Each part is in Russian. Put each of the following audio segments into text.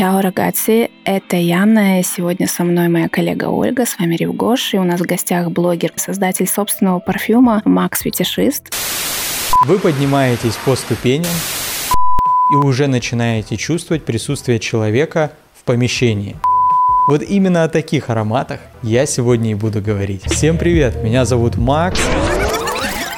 Чао, рогаци, это Яна, сегодня со мной моя коллега Ольга, с вами Ревгош, и у нас в гостях блогер, создатель собственного парфюма Макс Фетишист. Вы поднимаетесь по ступеням и уже начинаете чувствовать присутствие человека в помещении. Вот именно о таких ароматах я сегодня и буду говорить. Всем привет, меня зовут Макс.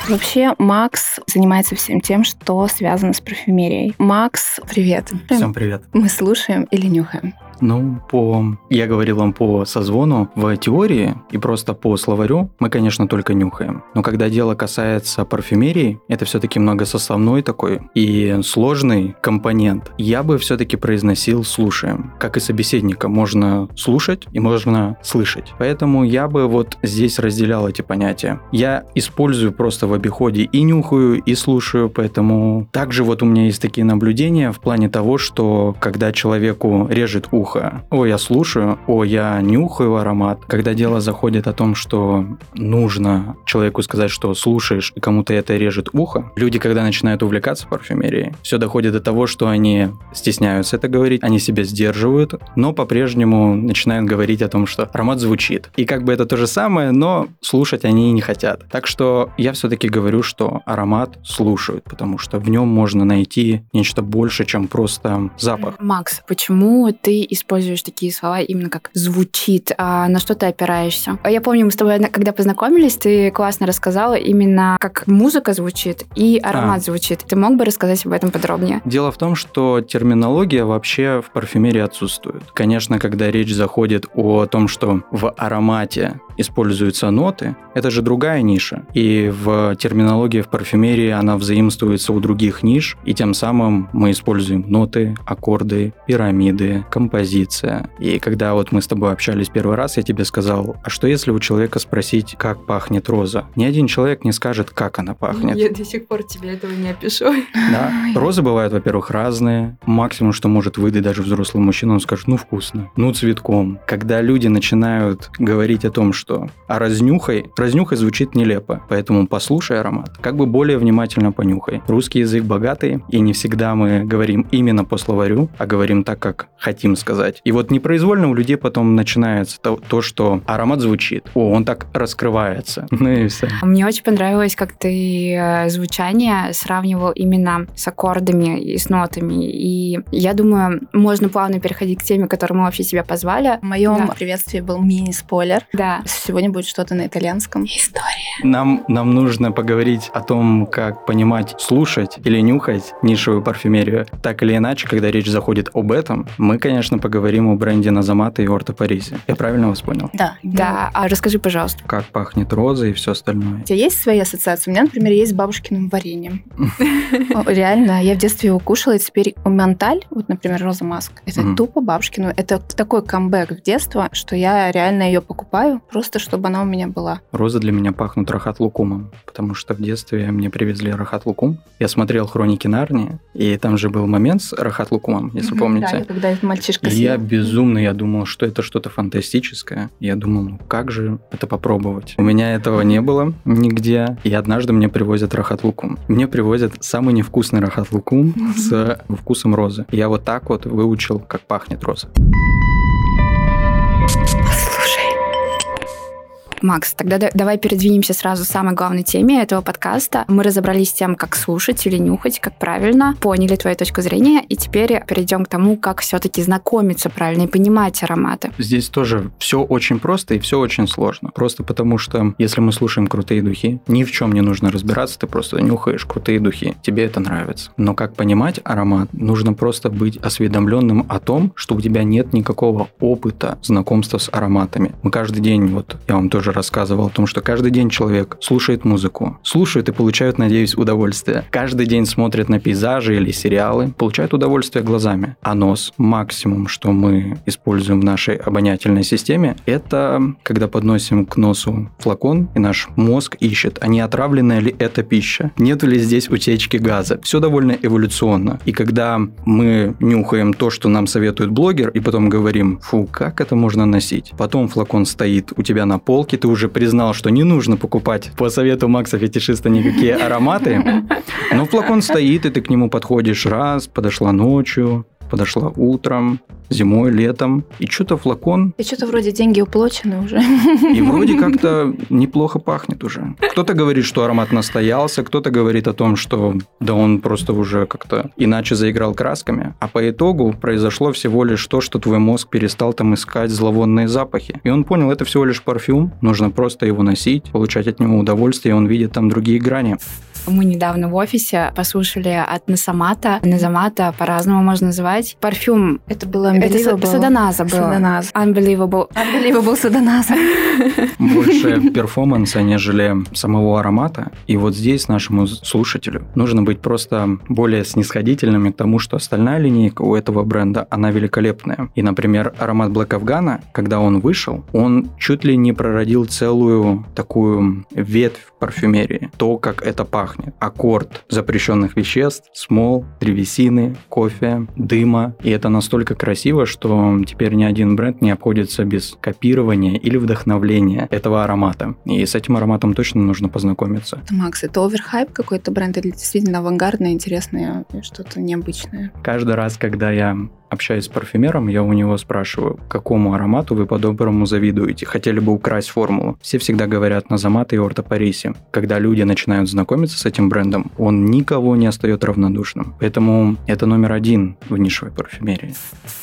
Вообще, Макс занимается всем тем, что связано с парфюмерией. Макс, привет. Всем привет. Мы слушаем или нюхаем? Ну, по... Я говорил вам по созвону. В теории и просто по словарю мы, конечно, только нюхаем. Но когда дело касается парфюмерии, это все-таки многосоставной такой и сложный компонент. Я бы все-таки произносил слушаем. Как и собеседника, можно слушать и можно слышать. Поэтому я бы вот здесь разделял эти понятия. Я использую просто в обиходе и нюхаю, и слушаю, поэтому также вот у меня есть такие наблюдения в плане того, что когда человеку режет ухо, ухо. О, я слушаю, о, я нюхаю аромат. Когда дело заходит о том, что нужно человеку сказать, что слушаешь, и кому-то это режет ухо, люди, когда начинают увлекаться парфюмерией, все доходит до того, что они стесняются это говорить, они себя сдерживают, но по-прежнему начинают говорить о том, что аромат звучит. И как бы это то же самое, но слушать они не хотят. Так что я все-таки говорю, что аромат слушают, потому что в нем можно найти нечто больше, чем просто запах. Макс, почему ты используешь такие слова именно как звучит, а на что ты опираешься. Я помню, мы с тобой, когда познакомились, ты классно рассказала именно как музыка звучит и аромат а. звучит. Ты мог бы рассказать об этом подробнее? Дело в том, что терминология вообще в парфюмерии отсутствует. Конечно, когда речь заходит о том, что в аромате используются ноты, это же другая ниша. И в терминологии в парфюмерии она взаимствуется у других ниш, и тем самым мы используем ноты, аккорды, пирамиды, композиция. И когда вот мы с тобой общались первый раз, я тебе сказал, а что если у человека спросить, как пахнет роза? Ни один человек не скажет, как она пахнет. Я до сих пор тебе этого не опишу. Да. Розы бывают, во-первых, разные. Максимум, что может выдать даже взрослый мужчина, он скажет, ну вкусно, ну цветком. Когда люди начинают говорить о том, что а разнюхай, разнюхай звучит нелепо, поэтому послушай аромат, как бы более внимательно понюхай. Русский язык богатый, и не всегда мы говорим именно по словарю, а говорим так, как хотим сказать. И вот непроизвольно у людей потом начинается то, то что аромат звучит, о, он так раскрывается, ну и все. Мне очень понравилось, как ты э, звучание сравнивал именно с аккордами и с нотами, и я думаю, можно плавно переходить к теме, которую мы вообще себя позвали. В моем да. приветствии был мини-спойлер. Да. Сегодня будет что-то на итальянском. История. Нам, нам нужно поговорить о том, как понимать, слушать или нюхать нишевую парфюмерию. Так или иначе, когда речь заходит об этом, мы, конечно, поговорим о бренде Назамата и Орто Парисе. Я правильно вас понял? Да. Да. А расскажи, пожалуйста. Как пахнет роза и все остальное. У тебя есть свои ассоциации? У меня, например, есть с бабушкиным вареньем. Реально, я в детстве его кушала, и теперь у Менталь, вот, например, Роза Маск, это тупо бабушкину. Это такой камбэк в детство, что я реально ее покупаю, просто чтобы она у меня была. Розы для меня пахнут рахат лукумом, потому что в детстве мне привезли рахат лукум. Я смотрел «Хроники Нарнии», и там же был момент с рахат лукумом, если помните. Да, когда этот мальчишка Съел. я безумно, я думал, что это что-то фантастическое. Я думал, ну как же это попробовать? У меня этого не было нигде, и однажды мне привозят рахат лукум. Мне привозят самый невкусный рахат лукум с вкусом розы. Я вот так вот выучил, как пахнет роза. Макс, тогда давай передвинемся сразу к самой главной теме этого подкаста. Мы разобрались с тем, как слушать или нюхать, как правильно, поняли твою точку зрения, и теперь перейдем к тому, как все-таки знакомиться правильно и понимать ароматы. Здесь тоже все очень просто и все очень сложно. Просто потому что, если мы слушаем крутые духи, ни в чем не нужно разбираться, ты просто нюхаешь крутые духи, тебе это нравится. Но как понимать аромат, нужно просто быть осведомленным о том, что у тебя нет никакого опыта знакомства с ароматами. Мы каждый день, вот я вам тоже рассказывал о том, что каждый день человек слушает музыку, слушает и получает, надеюсь, удовольствие. Каждый день смотрит на пейзажи или сериалы, получает удовольствие глазами. А нос, максимум, что мы используем в нашей обонятельной системе, это когда подносим к носу флакон, и наш мозг ищет, а не отравленная ли это пища, нет ли здесь утечки газа. Все довольно эволюционно. И когда мы нюхаем то, что нам советует блогер, и потом говорим, фу, как это можно носить? Потом флакон стоит у тебя на полке, ты уже признал, что не нужно покупать по совету Макса Фетишиста никакие ароматы, но флакон стоит, и ты к нему подходишь. Раз, подошла ночью, подошла утром, зимой, летом, и что-то флакон... И что-то вроде деньги уплочены уже. И вроде как-то неплохо пахнет уже. Кто-то говорит, что аромат настоялся, кто-то говорит о том, что да он просто уже как-то иначе заиграл красками. А по итогу произошло всего лишь то, что твой мозг перестал там искать зловонные запахи. И он понял, это всего лишь парфюм, нужно просто его носить, получать от него удовольствие, и он видит там другие грани. Мы недавно в офисе послушали от Насамата. Назамата по-разному можно называть. Парфюм. Это было Это Саданаза было. Саданаза. Unbelievable. Unbelievable Саданаза. Больше перформанса, нежели самого аромата. И вот здесь нашему слушателю нужно быть просто более снисходительными к тому, что остальная линейка у этого бренда, она великолепная. И, например, аромат Black Afghana, когда он вышел, он чуть ли не прородил целую такую ветвь парфюмерии. То, как это пахнет пахнет. Аккорд запрещенных веществ, смол, древесины, кофе, дыма. И это настолько красиво, что теперь ни один бренд не обходится без копирования или вдохновления этого аромата. И с этим ароматом точно нужно познакомиться. Макс, это оверхайп какой-то бренд или действительно авангардное, интересное, что-то необычное? Каждый раз, когда я общаюсь с парфюмером, я у него спрашиваю, какому аромату вы по-доброму завидуете, хотели бы украсть формулу. Все всегда говорят Назамат и Орто Париси. Когда люди начинают знакомиться с этим брендом, он никого не остается равнодушным. Поэтому это номер один в нишевой парфюмерии.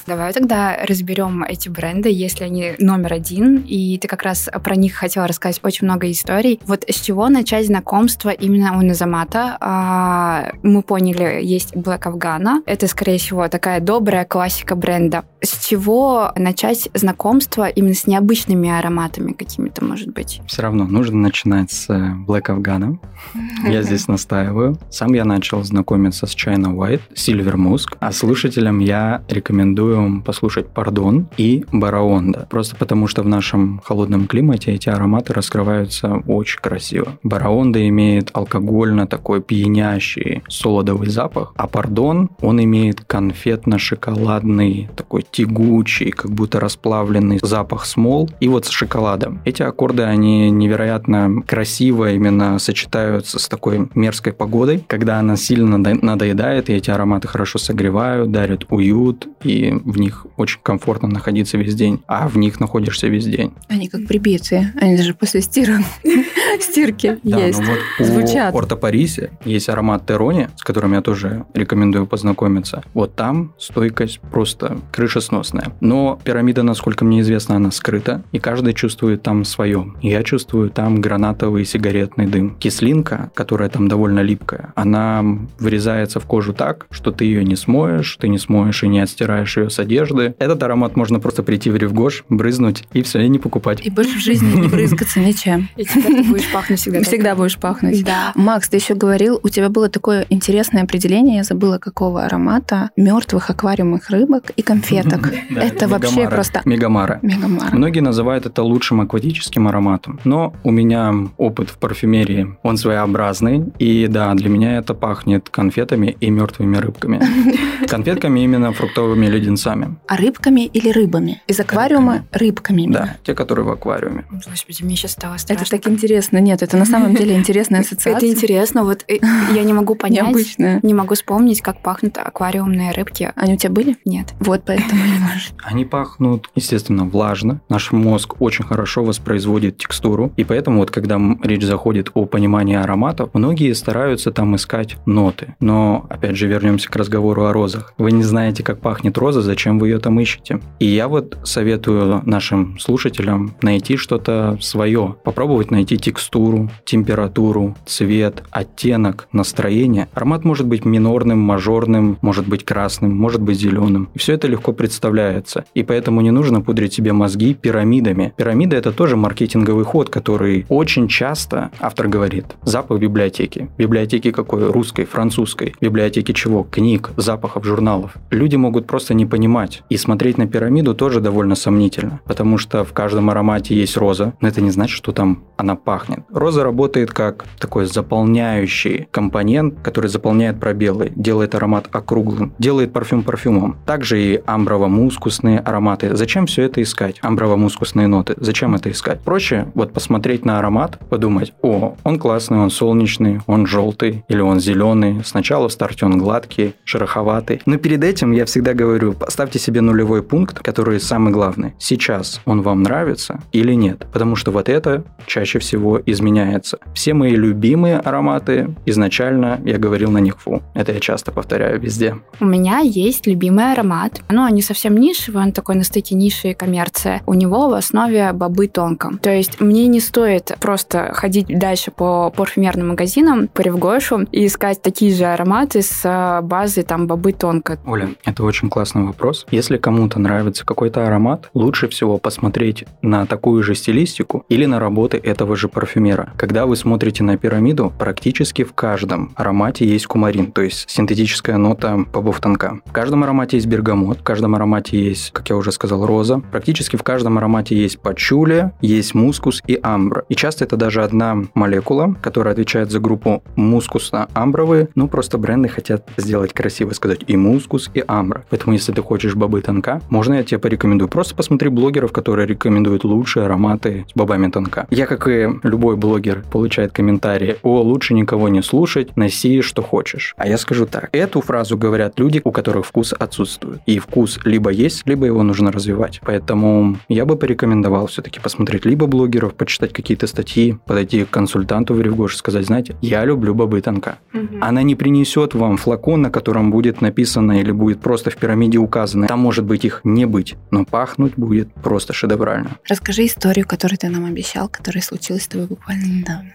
Давай тогда разберем эти бренды, если они номер один, и ты как раз про них хотела рассказать очень много историй. Вот с чего начать знакомство именно у Назамата? А, мы поняли, есть Black Afghana. Это, скорее всего, такая добрая, классика бренда. С чего начать знакомство именно с необычными ароматами какими-то, может быть? Все равно нужно начинать с э, Black Afghana. Я здесь настаиваю. Сам я начал знакомиться с China White, Silver Musk, а слушателям я рекомендую послушать Пардон и Бараонда. Просто потому, что в нашем холодном климате эти ароматы раскрываются очень красиво. Бараонда имеет алкогольно такой пьянящий солодовый запах, а Пардон, он имеет конфетно-шоколадный шоколадный, такой тягучий, как будто расплавленный запах смол, и вот с шоколадом. Эти аккорды, они невероятно красиво именно сочетаются с такой мерзкой погодой, когда она сильно надоедает, и эти ароматы хорошо согревают, дарят уют, и в них очень комфортно находиться весь день, а в них находишься весь день. Они как прибитые, они даже после стирки да, есть, ну вот звучат. У Орто Парисе есть аромат Терони, с которым я тоже рекомендую познакомиться. Вот там стойкость просто крышесносная. Но пирамида, насколько мне известно, она скрыта, и каждый чувствует там свое. Я чувствую там гранатовый сигаретный дым. Кислинка, которая там довольно липкая, она врезается в кожу так, что ты ее не смоешь, ты не смоешь и не отстираешь ее с одежды. Этот аромат можно просто прийти в Ревгош, брызнуть, и все, и не покупать. И больше в жизни не брызгаться ничем. И теперь ты будешь пахнуть всегда. Всегда будешь пахнуть. Да. Макс, ты еще говорил, у тебя было такое интересное определение, я забыла какого аромата, мертвых аквариумных рыбок и конфеток. Это вообще просто... Мегамара. Мегамара. Многие называют это лучшим акватическим ароматом. Но у меня опыт в парфюмерии, он своеобразный. И да, для меня это пахнет конфетами и мертвыми рыбками. Конфетками именно фруктовыми леденцами. А рыбками или рыбами? Из аквариума рыбками. Да, те, которые в аквариуме. Господи, мне сейчас стало страшно. Это так интересно. Нет, это на самом деле интересная ассоциация. Это интересно. Вот э, я не могу понять. Необычно. Не могу вспомнить, как пахнут аквариумные рыбки. Они у тебя были? Нет. Вот поэтому не можешь. Они пахнут, естественно, влажно. Наш мозг очень хорошо воспроизводит текстуру. И поэтому вот когда речь заходит о понимании ароматов, многие стараются там искать ноты. Но, опять же, вернемся к разговору о розах. Вы не знаете, как пахнет роза, зачем вы ее там ищете. И я вот советую нашим слушателям найти что-то свое. Попробовать найти текстуру, температуру, цвет, оттенок, настроение. Аромат может быть минорным, мажорным, может быть красным, может быть зеленым зеленым. Все это легко представляется. И поэтому не нужно пудрить себе мозги пирамидами. Пирамида – это тоже маркетинговый ход, который очень часто, автор говорит, запах библиотеки. Библиотеки какой? Русской, французской. Библиотеки чего? Книг, запахов, журналов. Люди могут просто не понимать. И смотреть на пирамиду тоже довольно сомнительно, потому что в каждом аромате есть роза, но это не значит, что там она пахнет. Роза работает как такой заполняющий компонент, который заполняет пробелы, делает аромат округлым, делает парфюм парфюмом. Также и амброво мускусные ароматы. Зачем все это искать? Амброво-мускусные ноты. Зачем это искать? Проще вот посмотреть на аромат, подумать, о, он классный, он солнечный, он желтый или он зеленый. Сначала в старте он гладкий, шероховатый. Но перед этим я всегда говорю, поставьте себе нулевой пункт, который самый главный. Сейчас он вам нравится или нет? Потому что вот это чаще всего изменяется. Все мои любимые ароматы изначально я говорил на них фу. Это я часто повторяю везде. У меня есть любимый аромат. Ну, не совсем нишевый, он такой на стыке ниши и коммерции. У него в основе бобы тонко. То есть мне не стоит просто ходить дальше по парфюмерным магазинам, по Ревгошу и искать такие же ароматы с э, базой там бобы тонко. Оля, это очень классный вопрос. Если кому-то нравится какой-то аромат, лучше всего посмотреть на такую же стилистику или на работы этого же парфюмера. Когда вы смотрите на пирамиду, практически в каждом аромате есть кумарин, то есть синтетическая нота бобов тонка. В каждом аромате есть бергамот, в каждом аромате есть, как я уже сказал, роза. Практически в каждом аромате есть пачули, есть мускус и амбра. И часто это даже одна молекула, которая отвечает за группу мускусно-амбровые. Ну, просто бренды хотят сделать красиво, сказать и мускус, и амбра. Поэтому, если ты хочешь бобы тонка, можно я тебе порекомендую. Просто посмотри блогеров, которые рекомендуют лучшие ароматы с бобами тонка. Я, как и любой блогер, получает комментарии, о, лучше никого не слушать, носи, что хочешь. А я скажу так, эту фразу говорят люди, у которых вкус отсутствует. И вкус либо есть, либо его нужно развивать. Поэтому я бы порекомендовал все-таки посмотреть либо блогеров, почитать какие-то статьи, подойти к консультанту в Ревгош и сказать, знаете, я люблю бобы тонка. Угу. Она не принесет вам флакон, на котором будет написано или будет просто в пирамиде указано. Там может быть их не быть, но пахнуть будет просто шедеврально. Расскажи историю, которую ты нам обещал, которая случилась с тобой буквально недавно.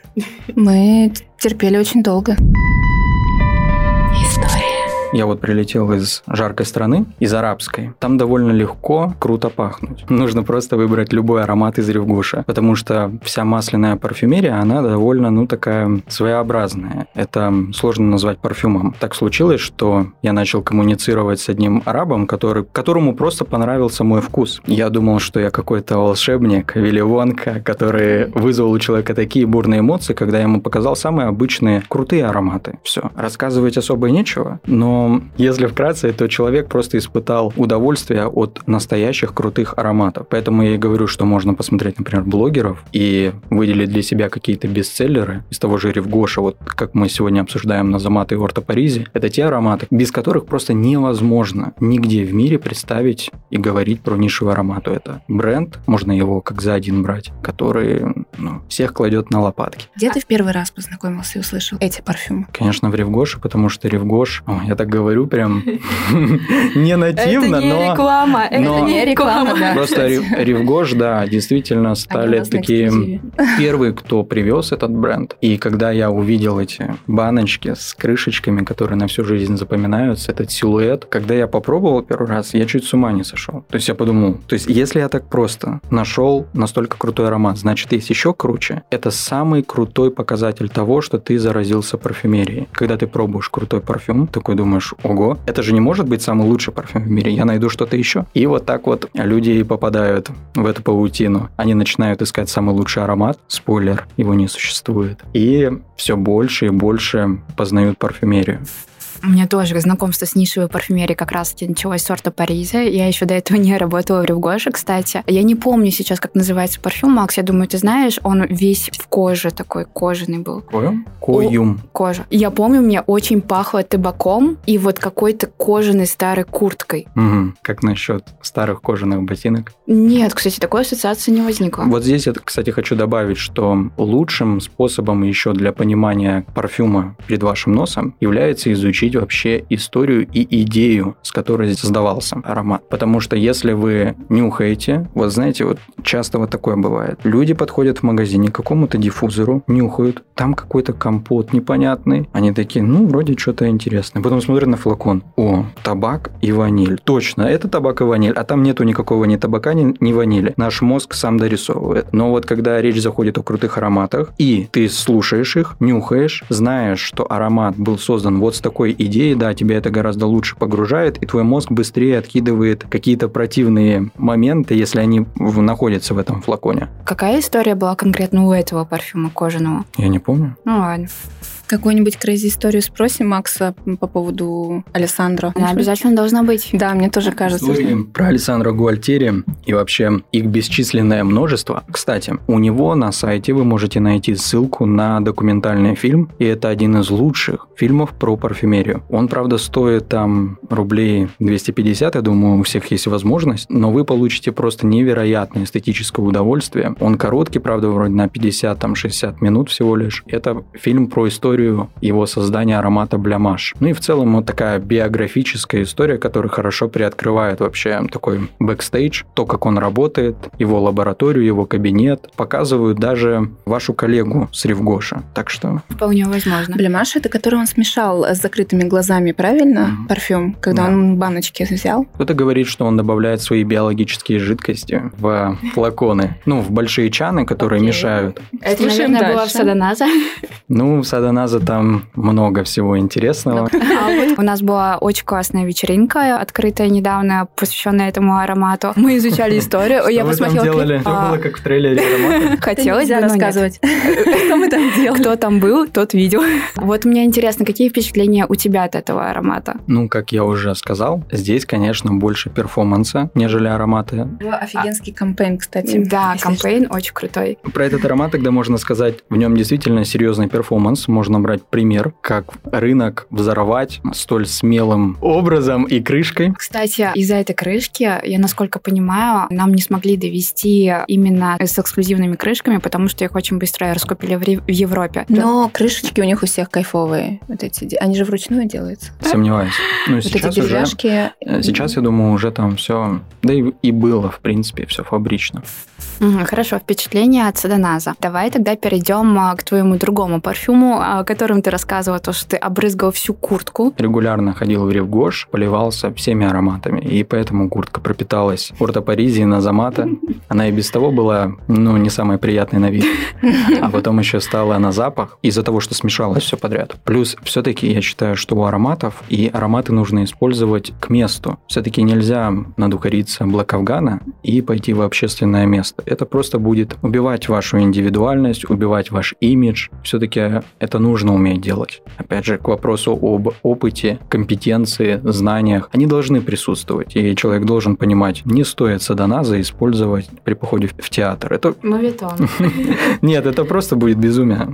Мы терпели очень долго. Я вот прилетел из жаркой страны, из арабской. Там довольно легко, круто пахнуть. Нужно просто выбрать любой аромат из Ревгуша, потому что вся масляная парфюмерия, она довольно, ну, такая своеобразная. Это сложно назвать парфюмом. Так случилось, что я начал коммуницировать с одним арабом, который, которому просто понравился мой вкус. Я думал, что я какой-то волшебник, Вилли который вызвал у человека такие бурные эмоции, когда я ему показал самые обычные крутые ароматы. Все. Рассказывать особо нечего, но если вкратце, то человек просто испытал удовольствие от настоящих крутых ароматов. Поэтому я и говорю, что можно посмотреть, например, блогеров и выделить для себя какие-то бестселлеры из того же Ревгоша, вот как мы сегодня обсуждаем Назамат и Орто Паризи. Это те ароматы, без которых просто невозможно нигде в мире представить и говорить про нишевый аромат. Это бренд, можно его как за один брать, который ну, всех кладет на лопатки. Где ты в первый раз познакомился и услышал эти парфюмы? Конечно, в Ревгоше, потому что Ревгош, я так говорю прям не нативно, но... Это не реклама, это не реклама. Просто Ревгош, да, действительно стали такие первые, кто привез этот бренд. И когда я увидел эти баночки с крышечками, которые на всю жизнь запоминаются, этот силуэт, когда я попробовал первый раз, я чуть с ума не сошел. То есть я подумал, то есть если я так просто нашел настолько крутой аромат, значит есть еще круче. Это самый крутой показатель того, что ты заразился парфюмерией. Когда ты пробуешь крутой парфюм, такой думаешь, думаешь, ого, это же не может быть самый лучший парфюм в мире, я найду что-то еще. И вот так вот люди попадают в эту паутину. Они начинают искать самый лучший аромат, спойлер, его не существует. И все больше и больше познают парфюмерию. У меня тоже знакомство с нишевой парфюмерией как раз-таки началось с сорта Париза. Я еще до этого не работала в Ревгоше, кстати. Я не помню сейчас, как называется парфюм, Макс, я думаю, ты знаешь, он весь в коже такой, кожаный был. Коем? Коюм. О, кожа. Я помню, мне очень пахло табаком и вот какой-то кожаной старой курткой. Угу. Как насчет старых кожаных ботинок? Нет, кстати, такой ассоциации не возникло. Вот здесь я, кстати, хочу добавить, что лучшим способом еще для понимания парфюма перед вашим носом является изучить обсудить вообще историю и идею, с которой создавался аромат. Потому что если вы нюхаете, вот знаете, вот часто вот такое бывает. Люди подходят в магазине к какому-то диффузору, нюхают, там какой-то компот непонятный. Они такие, ну, вроде что-то интересное. Потом смотрят на флакон. О, табак и ваниль. Точно, это табак и ваниль. А там нету никакого ни табака, ни, ни ванили. Наш мозг сам дорисовывает. Но вот когда речь заходит о крутых ароматах, и ты слушаешь их, нюхаешь, знаешь, что аромат был создан вот с такой идеи, да, тебя это гораздо лучше погружает, и твой мозг быстрее откидывает какие-то противные моменты, если они находятся в этом флаконе. Какая история была конкретно у этого парфюма кожаного? Я не помню. Ну ладно. Какую-нибудь crazy историю спросим Макса по поводу Александра? Она обязательно должна быть. Да, мне тоже кажется. Истории про Александра Гуальтери и вообще их бесчисленное множество. Кстати, у него на сайте вы можете найти ссылку на документальный фильм, и это один из лучших фильмов про парфюмерию. Он, правда, стоит там рублей 250, я думаю, у всех есть возможность, но вы получите просто невероятное эстетическое удовольствие. Он короткий, правда, вроде на 50-60 минут всего лишь. Это фильм про историю его создания аромата Blamage. Ну и в целом вот такая биографическая история, которая хорошо приоткрывает вообще такой бэкстейдж, то, как он работает, его лабораторию, его кабинет, показывают даже вашу коллегу с Рив Гоша. Так что... Вполне возможно. Blamage это который он смешал с закрытыми глазами, правильно? Mm-hmm. Парфюм, когда да. он баночки взял. Кто-то говорит, что он добавляет свои биологические жидкости в флаконы. Ну, в большие чаны, которые okay. мешают. Это, Слушаем наверное, дальше. было в Sadonaso. Ну, в Саданаза там много всего интересного. А у нас была очень классная вечеринка, открытая недавно, посвященная этому аромату. Мы изучали историю. Я посмотрела. делали? Все было как в трейлере аромата. Хотелось бы, рассказывать. Что мы там делали? Кто там был, тот видел. Вот мне интересно, какие впечатления у тебя от этого аромата? Ну, как я уже сказал, здесь, конечно, больше перформанса, нежели ароматы. Офигенский кампейн, кстати. Да, кампейн очень крутой. Про этот аромат тогда можно сказать, в нем действительно серьезный перформанс. Можно брать пример, как рынок взорвать столь смелым образом и крышкой. Кстати, из-за этой крышки, я насколько понимаю, нам не смогли довести именно с эксклюзивными крышками, потому что их очень быстро раскупили в Европе. Но крышечки у них у всех кайфовые. Вот эти, они же вручную делаются. Сомневаюсь. Ну, вот сейчас эти деревяшки... уже, э, сейчас, я думаю, уже там все, да и, и было, в принципе, все фабрично. Хорошо, впечатление от Саданаза. Давай тогда перейдем а, к твоему другому парфюму, о котором ты рассказывал, то, что ты обрызгал всю куртку. Регулярно ходил в Ревгош, поливался всеми ароматами, и поэтому куртка пропиталась ортопаризией на замата. Она и без того была, ну, не самой приятной на вид. А потом еще стала на запах из-за того, что смешалось все подряд. Плюс все-таки я считаю, что у ароматов и ароматы нужно использовать к месту. Все-таки нельзя надухариться Блэк Афгана и пойти в общественное место это просто будет убивать вашу индивидуальность, убивать ваш имидж. Все-таки это нужно уметь делать. Опять же, к вопросу об опыте, компетенции, знаниях. Они должны присутствовать, и человек должен понимать, не стоит садоназа использовать при походе в театр. Это... Мовитон. Нет, это просто будет безумие.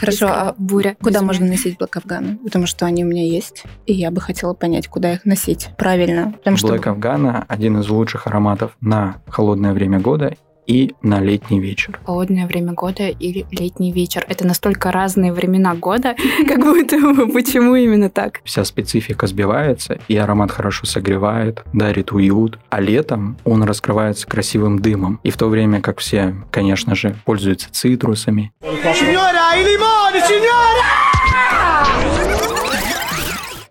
Хорошо, а буря. Куда можно носить Афгана? Потому что они у меня есть, и я бы хотела понять, куда их носить правильно. Black Афгана один из лучших ароматов на холодное время года, и на летний вечер. Холодное время года или летний вечер. Это настолько разные времена года, как будто бы почему именно так? Вся специфика сбивается, и аромат хорошо согревает, дарит уют, а летом он раскрывается красивым дымом. И в то время как все, конечно же, пользуются цитрусами. Сеньора, и лимоны, сеньора!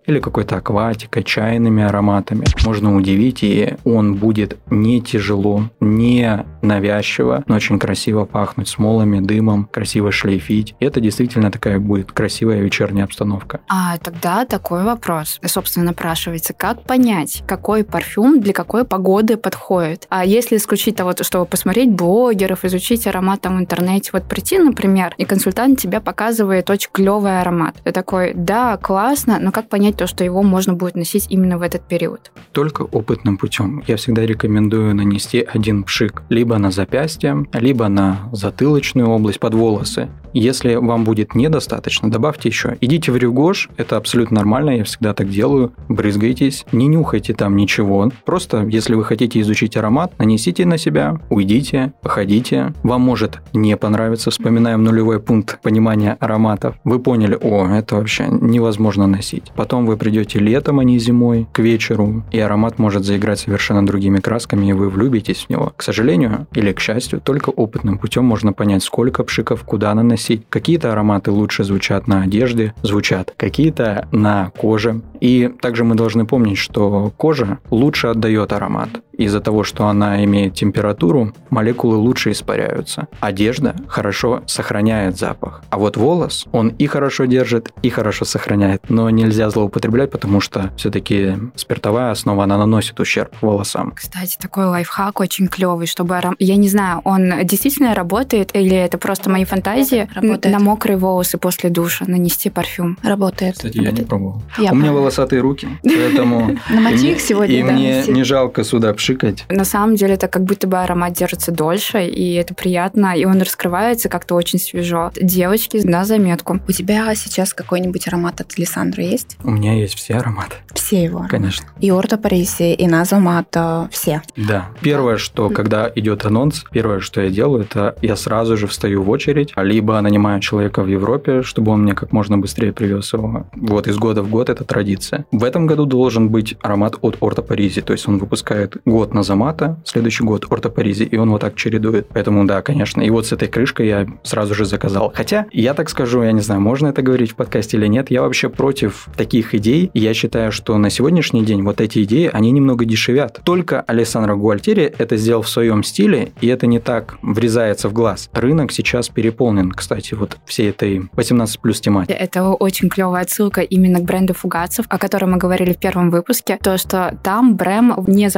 Или какой-то акватикой, чайными ароматами. Можно удивить, и он будет не тяжело, не навязчиво, но очень красиво пахнуть смолами, дымом, красиво шлейфить. И это действительно такая будет красивая вечерняя обстановка. А тогда такой вопрос, собственно, напрашивается. Как понять, какой парфюм для какой погоды подходит? А если исключить того, чтобы посмотреть блогеров, изучить аромат там в интернете, вот прийти, например, и консультант тебе показывает очень клевый аромат. Ты такой, да, классно, но как понять, то, что его можно будет носить именно в этот период? Только опытным путем. Я всегда рекомендую нанести один пшик либо на запястье, либо на затылочную область под волосы. Если вам будет недостаточно, добавьте еще. Идите в рюгош, это абсолютно нормально, я всегда так делаю. Брызгайтесь, не нюхайте там ничего. Просто, если вы хотите изучить аромат, нанесите на себя, уйдите, походите. Вам может не понравиться, вспоминаем нулевой пункт понимания ароматов. Вы поняли, о, это вообще невозможно носить. Потом вы придете летом, а не зимой, к вечеру, и аромат может заиграть совершенно другими красками, и вы влюбитесь в него. К сожалению или к счастью, только опытным путем можно понять, сколько пшиков куда наносить. Какие-то ароматы лучше звучат на одежде, звучат. Какие-то на коже, И также мы должны помнить, что кожа лучше отдает аромат. Из-за того, что она имеет температуру, молекулы лучше испаряются. Одежда хорошо сохраняет запах. А вот волос, он и хорошо держит, и хорошо сохраняет. Но нельзя злоупотреблять, потому что все-таки спиртовая основа, она наносит ущерб волосам. Кстати, такой лайфхак очень клевый, чтобы аром... Я не знаю, он действительно работает или это просто мои фантазии? Работает. На мокрые волосы после душа нанести парфюм. Работает. Кстати, я не пробовал. Я У меня волосатые руки, поэтому... Мне- их сегодня, И мне не жалко сюда пшикать. На самом деле это как будто бы аромат держится дольше, и это приятно, и он раскрывается как-то очень свежо. Девочки, на заметку. У тебя сейчас какой-нибудь аромат от Лиссандро есть? У меня есть все ароматы, Все его. ароматы. конечно. И Орто Париси, и Назомато, все. Да. Первое, что когда идет анонс, первое, что я делаю, это я сразу же встаю в очередь, либо нанимаю человека в Европе, чтобы он мне как можно быстрее привез его. Вот из года в год это традиция. В этом году должен быть аромат от Орто Паризи, то есть он выпускает год Назамата, следующий год Орто Паризи, и он вот так чередует. Поэтому да, конечно. И вот с этой крышкой я сразу же заказал. Хотя, я так скажу, я не знаю, можно это говорить в подкасте или нет, я вообще против таких идей. И я считаю, что на сегодняшний день вот эти идеи, они немного дешевят. Только Алессандро Гуальтери это сделал в своем стиле, и это не так врезается в глаз. Рынок сейчас переполнен, кстати, вот всей этой 18 плюс тематики. Это очень клевая отсылка именно к бренду фугацев, о котором мы говорили в первом выпуске. То, что там Брэм не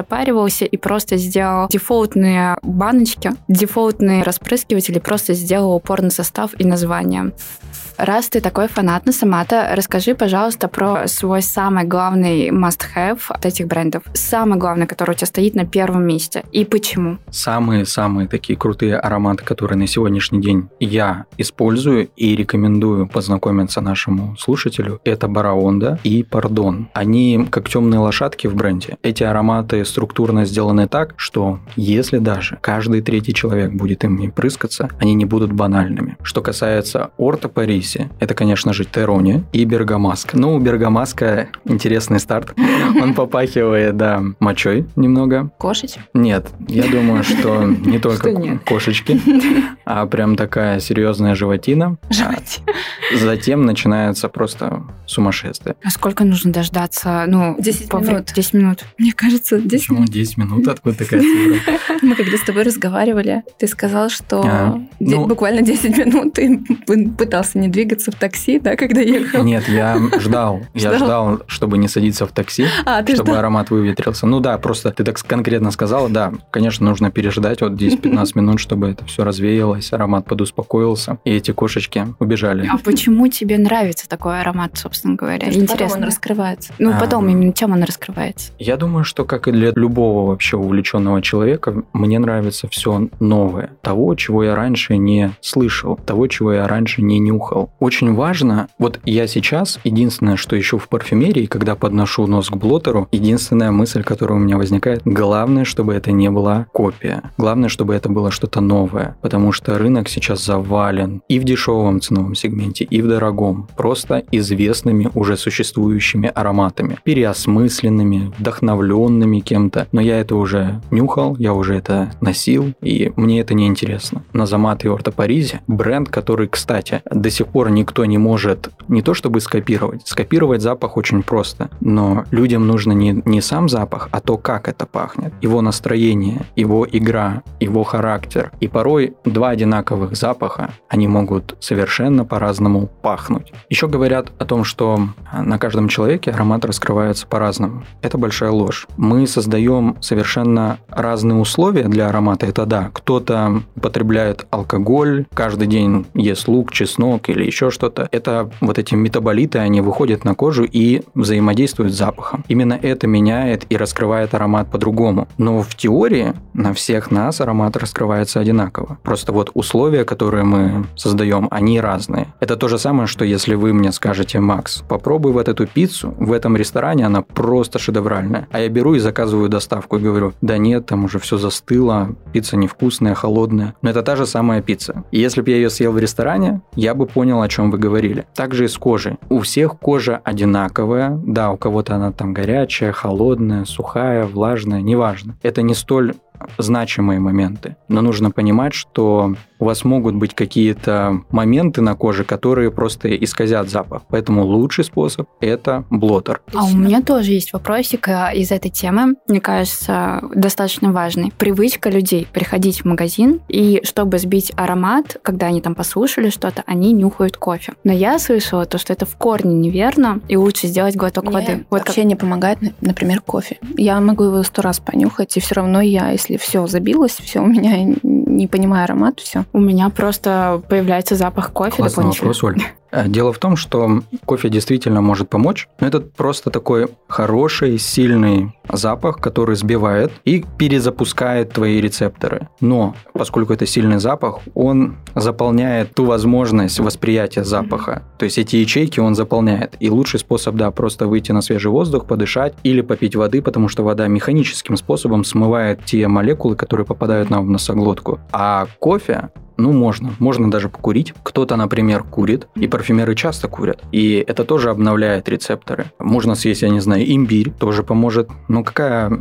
запаривался и просто сделал дефолтные баночки, дефолтные распрыскиватели, просто сделал упор на состав и название. Раз ты такой фанат Насамата, расскажи, пожалуйста, про свой самый главный must-have от этих брендов. Самый главный, который у тебя стоит на первом месте. И почему? Самые-самые такие крутые ароматы, которые на сегодняшний день я использую и рекомендую познакомиться нашему слушателю, это Бараонда и Пардон. Они как темные лошадки в бренде. Эти ароматы структурно сделаны так, что если даже каждый третий человек будет ими прыскаться, они не будут банальными. Что касается Орто Париси, это, конечно же, Терони и Бергамаск. Ну, у Бергамаска интересный старт. Он попахивает, да, мочой немного. Кошечь? Нет, я думаю, что не только кошечки, а прям такая серьезная животина. Животе. А Затем начинается просто сумасшествие. А сколько нужно дождаться? Ну, 10 по минут. 10 минут. Мне кажется, здесь Почему 10 минут? Откуда такая цифра? мы когда с тобой разговаривали, ты сказал, что А, ну- буквально 10 минут ты пытался не двигаться в такси, да, когда ехал. Нет, я ждал. Я Ждал? чтобы не садиться в такси, А, чтобы аромат выветрился. Ну да, просто ты так конкретно сказала, да, конечно, нужно переждать вот 10-15 минут, чтобы это все развеялось, аромат подуспокоился, и эти кошечки убежали. А почему тебе нравится такой аромат, собственно говоря? Потому что потом Интересно. он раскрывается. Ну, А, потом именно чем он раскрывается? Я думаю, что как и для любого вообще увлеченного человека, мне нравится все новое. Того, чего я раньше не слышал, того, чего я раньше не нюхал. Очень важно, вот я сейчас, единственное, что ищу в парфюмерии, когда подношу нос к блотеру, единственная мысль, которая у меня возникает, главное, чтобы это не была копия. Главное, чтобы это было что-то новое, потому что рынок сейчас завален и в дешевом ценовом сегменте, и в дорогом, просто известными уже существующими ароматами, переосмысленными, вдохновленными кем-то. Но я это уже нюхал, я уже это носил, и мне это не интересно. Назамат и Орто Паризи – бренд, который, кстати, до сих пор никто не может не то чтобы скопировать. Скопировать запах очень просто, но людям нужно не, не сам запах, а то, как это пахнет. Его настроение, его игра, его характер. И порой два одинаковых запаха, они могут совершенно по-разному пахнуть. Еще говорят о том, что на каждом человеке аромат раскрывается по-разному. Это большая ложь. Мы создаем совершенно разные условия для аромата. Это да, кто-то употребляет алкоголь, каждый день ест лук, чеснок или еще что-то. Это вот эти метаболиты, они выходят на кожу и взаимодействуют с запахом. Именно это меняет и раскрывает аромат по-другому. Но в теории на всех нас аромат раскрывается одинаково. Просто вот условия, которые мы создаем, они разные. Это то же самое, что если вы мне скажете, Макс, попробуй вот эту пиццу, в этом ресторане она просто шедевральная. А я беру и заказываю доставку и говорю, да нет, там уже все застыло, пицца невкусная, холодная. Но это та же самая пицца. И если бы я ее съел в ресторане, я бы понял, о чем вы говорили. Также и с кожей. У всех кожа одинаковая. Да, у кого-то она там горячая, холодная, сухая, влажная, неважно. Это не столь значимые моменты. Но нужно понимать, что у вас могут быть какие-то моменты на коже, которые просто исказят запах. Поэтому лучший способ – это блотер. А у меня тоже есть вопросик э, из этой темы, мне кажется, достаточно важный. Привычка людей приходить в магазин, и чтобы сбить аромат, когда они там послушали что-то, они нюхают кофе. Но я слышала то, что это в корне неверно, и лучше сделать глоток Мне воды. Вот вообще как... не помогает, например, кофе. Я могу его сто раз понюхать, и все равно я, если все забилось, все у меня не понимаю аромат, все. У меня просто появляется запах кофе Классный вопрос, Оль. Э, дело в том, что кофе действительно может помочь, но это просто такой хороший, сильный запах, который сбивает и перезапускает твои рецепторы. Но поскольку это сильный запах, он заполняет ту возможность восприятия запаха. То есть эти ячейки он заполняет. И лучший способ, да, просто выйти на свежий воздух, подышать или попить воды, потому что вода механическим способом смывает те молекулы, которые попадают нам в носоглотку. А кофе ну, можно. Можно даже покурить. Кто-то, например, курит, и парфюмеры часто курят. И это тоже обновляет рецепторы. Можно съесть, я не знаю, имбирь, тоже поможет. Но какая...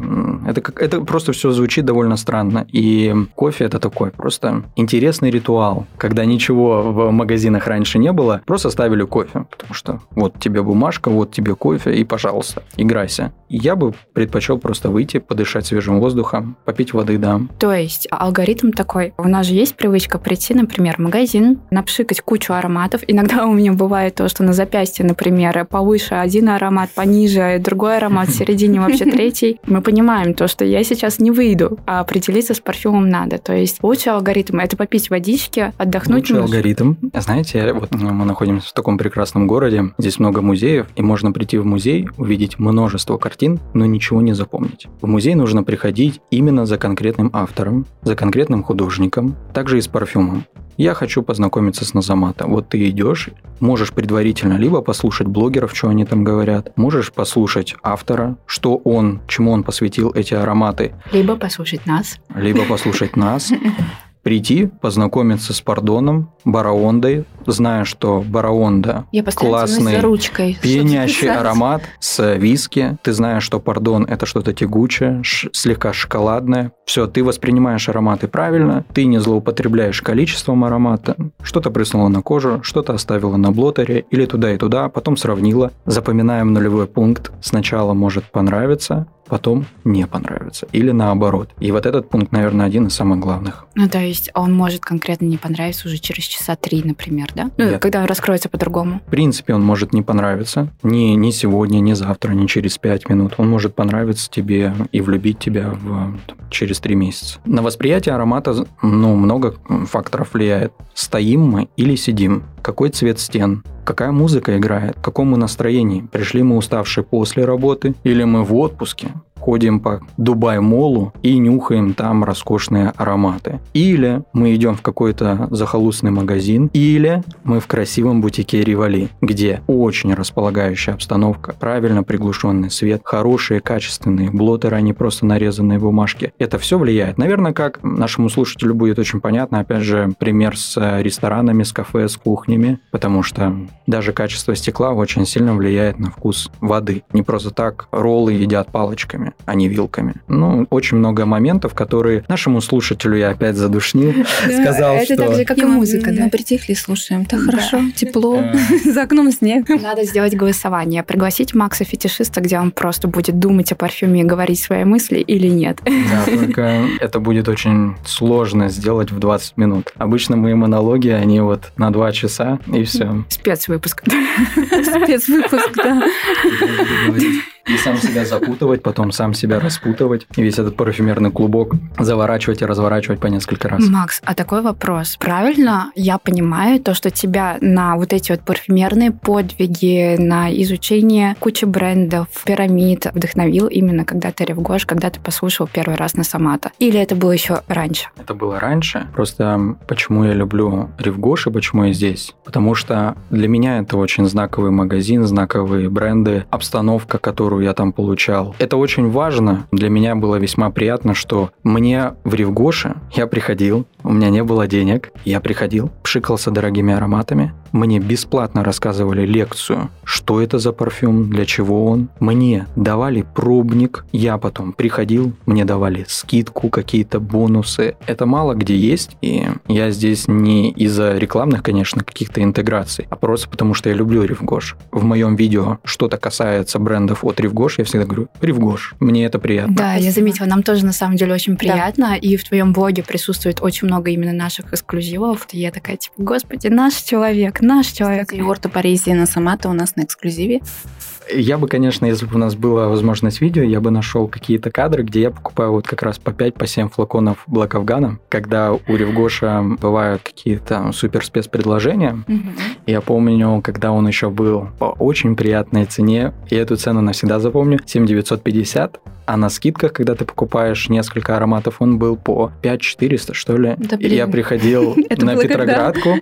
Это, как... это просто все звучит довольно странно. И кофе это такой просто интересный ритуал. Когда ничего в магазинах раньше не было, просто ставили кофе. Потому что вот тебе бумажка, вот тебе кофе, и, пожалуйста, играйся. Я бы предпочел просто выйти, подышать свежим воздухом, попить воды, да. То есть алгоритм такой. У нас же есть привычка прийти, например, в магазин, напшикать кучу ароматов. Иногда у меня бывает то, что на запястье, например, повыше один аромат, пониже другой аромат, в середине вообще третий. Мы понимаем то, что я сейчас не выйду, а определиться с парфюмом надо. То есть лучший алгоритм – это попить водички, отдохнуть. Лучший немножко. алгоритм. Знаете, вот мы находимся в таком прекрасном городе, здесь много музеев, и можно прийти в музей, увидеть множество картин, но ничего не запомнить. В музей нужно приходить именно за конкретным автором, за конкретным художником, также и с парфюмом парфюмом. Я хочу познакомиться с Назамата. Вот ты идешь, можешь предварительно либо послушать блогеров, что они там говорят, можешь послушать автора, что он, чему он посвятил эти ароматы. Либо послушать нас. Либо послушать нас. прийти, познакомиться с Пардоном, Бараондой, зная, что Бараонда Я классный, ручкой, пенящий аромат с виски. Ты знаешь, что Пардон – это что-то тягучее, слегка шоколадное. Все, ты воспринимаешь ароматы правильно, ты не злоупотребляешь количеством аромата. Что-то прыснуло на кожу, что-то оставило на блотере, или туда и туда, потом сравнила. Запоминаем нулевой пункт. Сначала может понравиться, потом не понравится. Или наоборот. И вот этот пункт, наверное, один из самых главных. Ну, то есть он может конкретно не понравиться уже через часа три, например, да? Ну, Нет. когда он раскроется по-другому. В принципе, он может не понравиться. Ни, ни сегодня, ни завтра, ни через пять минут. Он может понравиться тебе и влюбить тебя в, через три месяца. На восприятие аромата ну, много факторов влияет. Стоим мы или сидим? Какой цвет стен? Какая музыка играет, в каком мы настроении. Пришли мы уставшие после работы или мы в отпуске, ходим по Дубай-молу и нюхаем там роскошные ароматы. Или мы идем в какой-то захолустный магазин, или мы в красивом бутике Ривали, где очень располагающая обстановка, правильно приглушенный свет, хорошие качественные блотеры, а не просто нарезанные бумажки. Это все влияет. Наверное, как нашему слушателю будет очень понятно, опять же, пример с ресторанами, с кафе, с кухнями, потому что даже качество стекла очень сильно влияет на вкус воды. Не просто так роллы едят палочками, а не вилками. Ну, очень много моментов, которые нашему слушателю я опять задушнил. Сказал, что... Это так же, как и музыка, да? Мы притихли, слушаем. Так хорошо, тепло, за окном снег. Надо сделать голосование. Пригласить Макса Фетишиста, где он просто будет думать о парфюме и говорить свои мысли или нет. Да, только это будет очень сложно сделать в 20 минут. Обычно мои монологи, они вот на 2 часа, и все. Спецвыпуск выпуск. Спецвыпуск, да. И сам себя запутывать, потом сам себя распутывать. И весь этот парфюмерный клубок заворачивать и разворачивать по несколько раз. Макс, а такой вопрос. Правильно я понимаю то, что тебя на вот эти вот парфюмерные подвиги, на изучение кучи брендов, пирамид вдохновил именно когда ты ревгош, когда ты послушал первый раз на Самата? Или это было еще раньше? Это было раньше. Просто почему я люблю ревгош и почему я здесь? Потому что для меня это очень знаковый магазин, знаковые бренды, обстановка, которую которую я там получал. Это очень важно. Для меня было весьма приятно, что мне в Ревгоше я приходил, у меня не было денег, я приходил, пшикался дорогими ароматами, мне бесплатно рассказывали лекцию, что это за парфюм, для чего он. Мне давали пробник, я потом приходил, мне давали скидку, какие-то бонусы. Это мало где есть, и я здесь не из-за рекламных, конечно, каких-то интеграций, а просто потому, что я люблю Ревгош. В моем видео что-то касается брендов от Ревгош, я всегда говорю Ревгош. Мне это приятно. Да, я заметила, нам тоже на самом деле очень приятно, да. и в твоем блоге присутствует очень много именно наших эксклюзивов. И я такая, типа, господи, наш человек, наш человек. Кстати, Орто Паризи на Самата у нас на эксклюзиве. Я бы, конечно, если бы у нас была возможность видео, я бы нашел какие-то кадры, где я покупаю вот как раз по 5 по 7 флаконов Black Afghan, когда у Ревгоша бывают какие-то супер спецпредложения. Угу. Я помню, когда он еще был по очень приятной цене, и эту цену навсегда запомню, 7950, а на скидках, когда ты покупаешь несколько ароматов, он был по 5400, что ли. Да, и я приходил на Петроградку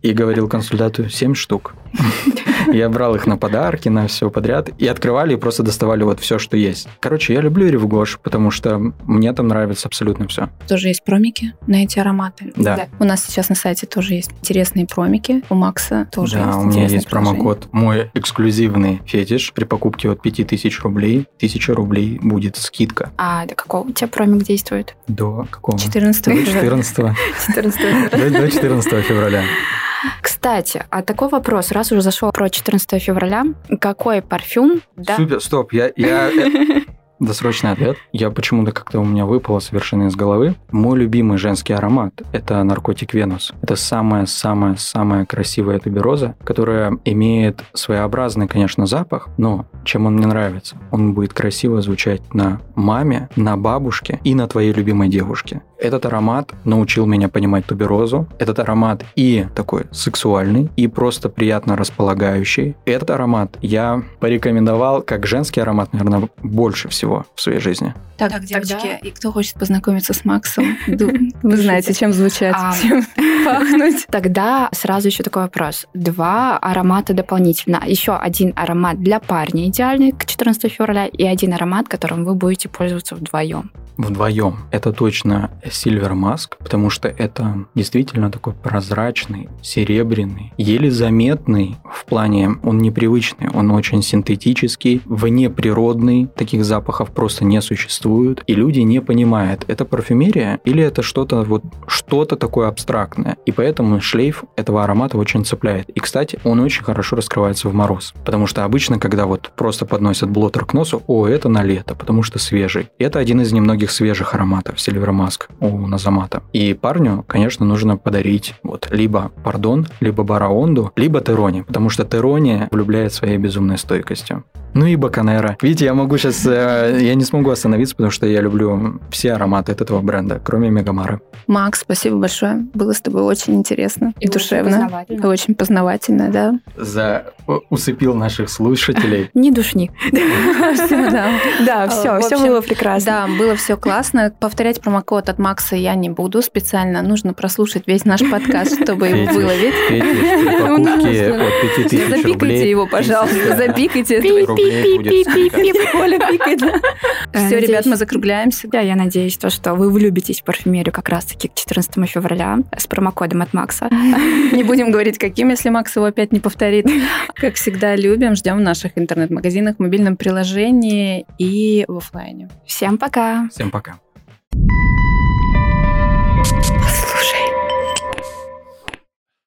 и говорил консультанту 7 штук. Я брал их на подарки, на все подряд. И открывали, и просто доставали вот все, что есть. Короче, я люблю Ревгош, потому что мне там нравится абсолютно все. Тоже есть промики на эти ароматы. Да. да. У нас сейчас на сайте тоже есть интересные промики. У Макса тоже да, есть у меня есть промокод. Мой эксклюзивный фетиш. При покупке от 5000 рублей, 1000 рублей будет скидка. А до какого у тебя промик действует? До какого? 14 До 14 До 14 февраля. Кстати, а такой вопрос, раз уже зашел про 14 февраля, какой парфюм? Да? Супер, стоп, я, я, Досрочный ответ. Я почему-то как-то у меня выпало совершенно из головы. Мой любимый женский аромат – это наркотик Венус. Это самая-самая-самая красивая тубероза, которая имеет своеобразный, конечно, запах, но чем он мне нравится? Он будет красиво звучать на маме, на бабушке и на твоей любимой девушке. Этот аромат научил меня понимать туберозу. Этот аромат и такой сексуальный, и просто приятно располагающий. Этот аромат я порекомендовал как женский аромат, наверное, больше всего в своей жизни. Так, так девочки, тогда... и кто хочет познакомиться с Максом, вы знаете, чем звучать, а, чем пахнуть. Тогда сразу еще такой вопрос. Два аромата дополнительно. Еще один аромат для парня идеальный к 14 февраля и один аромат, которым вы будете пользоваться вдвоем вдвоем. Это точно Silver Mask, потому что это действительно такой прозрачный, серебряный, еле заметный в плане, он непривычный, он очень синтетический, внеприродный, таких запахов просто не существует, и люди не понимают, это парфюмерия или это что-то вот, что-то такое абстрактное. И поэтому шлейф этого аромата очень цепляет. И, кстати, он очень хорошо раскрывается в мороз, потому что обычно, когда вот просто подносят блотер к носу, о, это на лето, потому что свежий. Это один из немногих свежих ароматов Mask у Назамата. И парню, конечно, нужно подарить вот либо Пардон, либо Бараонду, либо Терони, потому что Терони влюбляет своей безумной стойкостью. Ну и Баканера. Видите, я могу сейчас... Э, я не смогу остановиться, потому что я люблю все ароматы от этого бренда, кроме Мегамары. Макс, спасибо большое. Было с тобой очень интересно и, и душевно. Очень очень познавательно, да. За усыпил наших слушателей. Не душни. Да, все, все было прекрасно. Да, было все классно. Повторять промокод от Макса я не буду специально. Нужно прослушать весь наш подкаст, чтобы его выловить. Запикайте его, пожалуйста. Запикайте Оля пикает. Все, ребят, мы закругляемся. Да, я надеюсь, то, что вы влюбитесь в парфюмерию как раз-таки к 14 февраля с промокодом от Макса. Не будем говорить, каким, если Макс его опять не повторит. Как всегда, любим, ждем в наших интернет-магазинах, мобильном приложении и в офлайне. Всем пока. Всем пока.